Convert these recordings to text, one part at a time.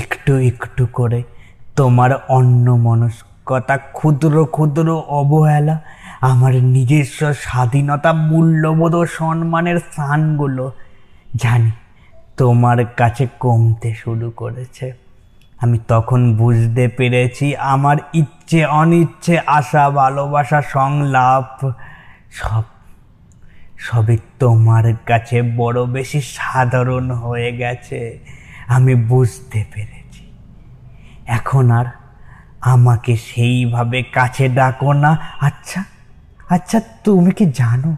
একটু একটু করে তোমার অন্য মনস্কতা ক্ষুদ্র ক্ষুদ্র অবহেলা, আমার নিজস্ব স্বাধীনতা, মূল্যবোধ ও সম্মানের স্থানগুলো জানি তোমার কাছে কমতে শুরু করেছে। আমি তখন বুঝতে পেরেছি আমার ইচ্ছে, অনিচ্ছে, আশা, ভালোবাসা, সংলাপ সব, সবই তোমার কাছে বড় বেশি সাধারণ হয়ে গেছে। আমি বুঝতে পেরেছি। এখন আর আমাকে সেইভাবে কাছে ডাকো না। আচ্ছা আচ্ছা তুমি কি জানো,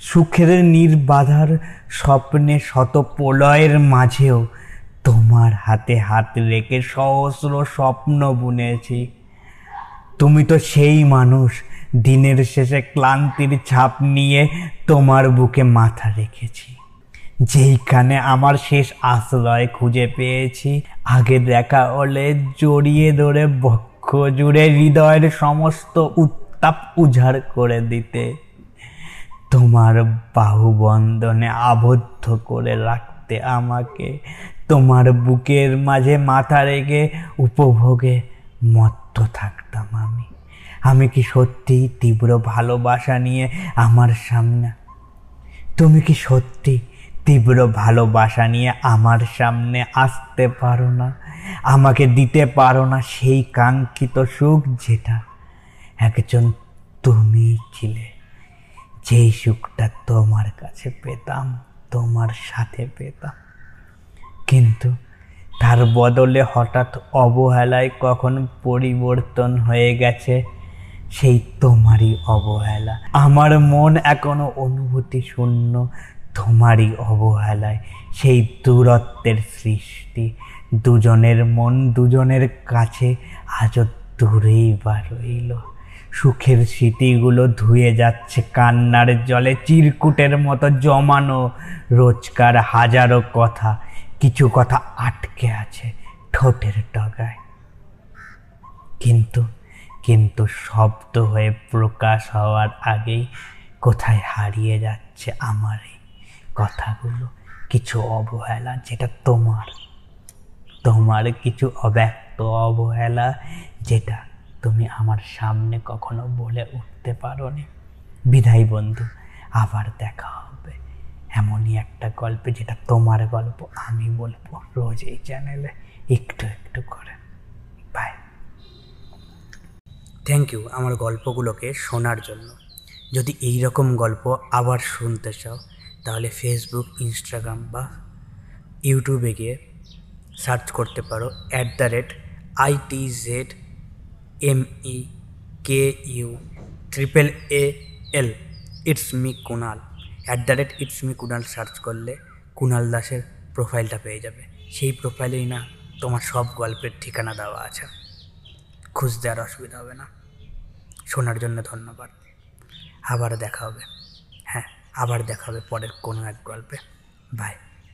সুখের নির্বাধার স্বপ্নে শত প্রলয়ের মাঝেও তোমার হাতে হাত রেখে সহস্র স্বপ্ন বুনেছি। তুমি তো সেই মানুষ, দিনের শেষে ক্লান্তির ছাপ নিয়ে তোমার বুকে মাথা রেখেছি। যেইখানে আমার শেষ আশ্রয় খুঁজে পেয়েছি। আগে দেখা হলে জড়িয়ে ধরে বক্ষ জুড়ে হৃদয়ের সমস্ত উত্তাপ উজাড় করে দিতে। তোমার বাহুবন্ধনে আবদ্ধ করে রাখতে আমাকে। তোমার বুকের মাঝে মাথা রেখে উপভোগে মত্ত থাকতাম আমি। আমি কি সত্যি তীব্র ভালোবাসা নিয়ে আমার সামনে? তুমি কি সত্যি তীব্র ভালোবাসা নিয়ে আমার সামনে আসতে পারো না, আমাকে দিতে পারো না সেই কাঙ্ক্ষিত সুখ যেটা একজন তুমি ছিলে। যেই সুখটা তোমার কাছে পেতাম, তোমার সাথে পেতাম। কিন্তু তার বদলে হঠাৎ অবহেলায় কখন পরিবর্তন হয়ে গেছে, সেই তোমারই অবহেলা। আমার মন এখনও অনুভূতি শূন্য তোমারই অবহেলায়, সেই দূরত্বের সৃষ্টি। দুজনের মন দুজনের কাছে আজও দূরেই বা রইল। সুখের স্মৃতিগুলো ধুয়ে যাচ্ছে কান্নার জলে, চিরকুটের মতো জমানো রোজকার হাজারো কথা। কিছু কথা আটকে আছে ঠোঁটের ডগায়। কিন্তু কিন্তু শব্দ হয়ে প্রকাশ হওয়ার আগেই কোথায় হারিয়ে যাচ্ছে আমার এই কথাগুলো, কিছু অবহেলা যেটা তোমার। তোমার কিছু অব্যক্ত অবহেলা যেটা তুমি আমার সামনে কখনো বলে উঠতে পারো নি বিদায় বন্ধু, আবার দেখা হবে। এমনই একটা গল্পে যেটা তোমার গল্প, আমি বলব রোজ এই চ্যানেলে। একটু একটু করে। বাই থ্যাংক ইউ আমার গল্পগুলোকে শোনার জন্য। যদি এই রকম গল্প আবার শুনতে চাও তাহলে ফেসবুক ইনস্টাগ্রাম বা ইউটিউবে গিয়ে সার্চ করতে পারো। At the rate IT Z M E K U triple A L it's me Kunal at the rate it's me Kunal search করলে কুনাল দাসের প্রোফাইলটা পেয়ে যাবে। সেই প্রোফাইলেই না তোমার সব গল্পের ঠিকানা দেওয়া আছে। খুঁজতে আর অসুবিধা হবে না। শোনার জন্য ধন্যবাদ। আবার দেখা হবে। আবার দেখা হবে পরের কোনো এক গল্পে। বাই